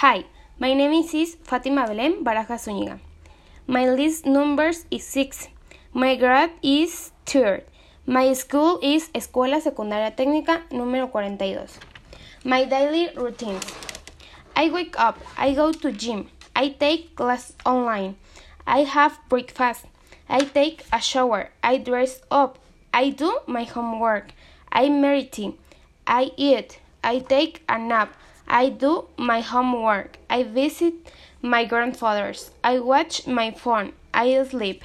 Hi, my name is Fatima Belén Baraja Zúñiga. My list numbers is 6. My grade is 3rd. My school is Escuela Secundaria Técnica número 42. My daily routines. I wake up, I go to gym, I take class online, I have breakfast, I take a shower, I dress up, I do my homework, I meditate, I eat, I take a nap, I do my homework, I visit my grandfather's, I watch my phone, I sleep.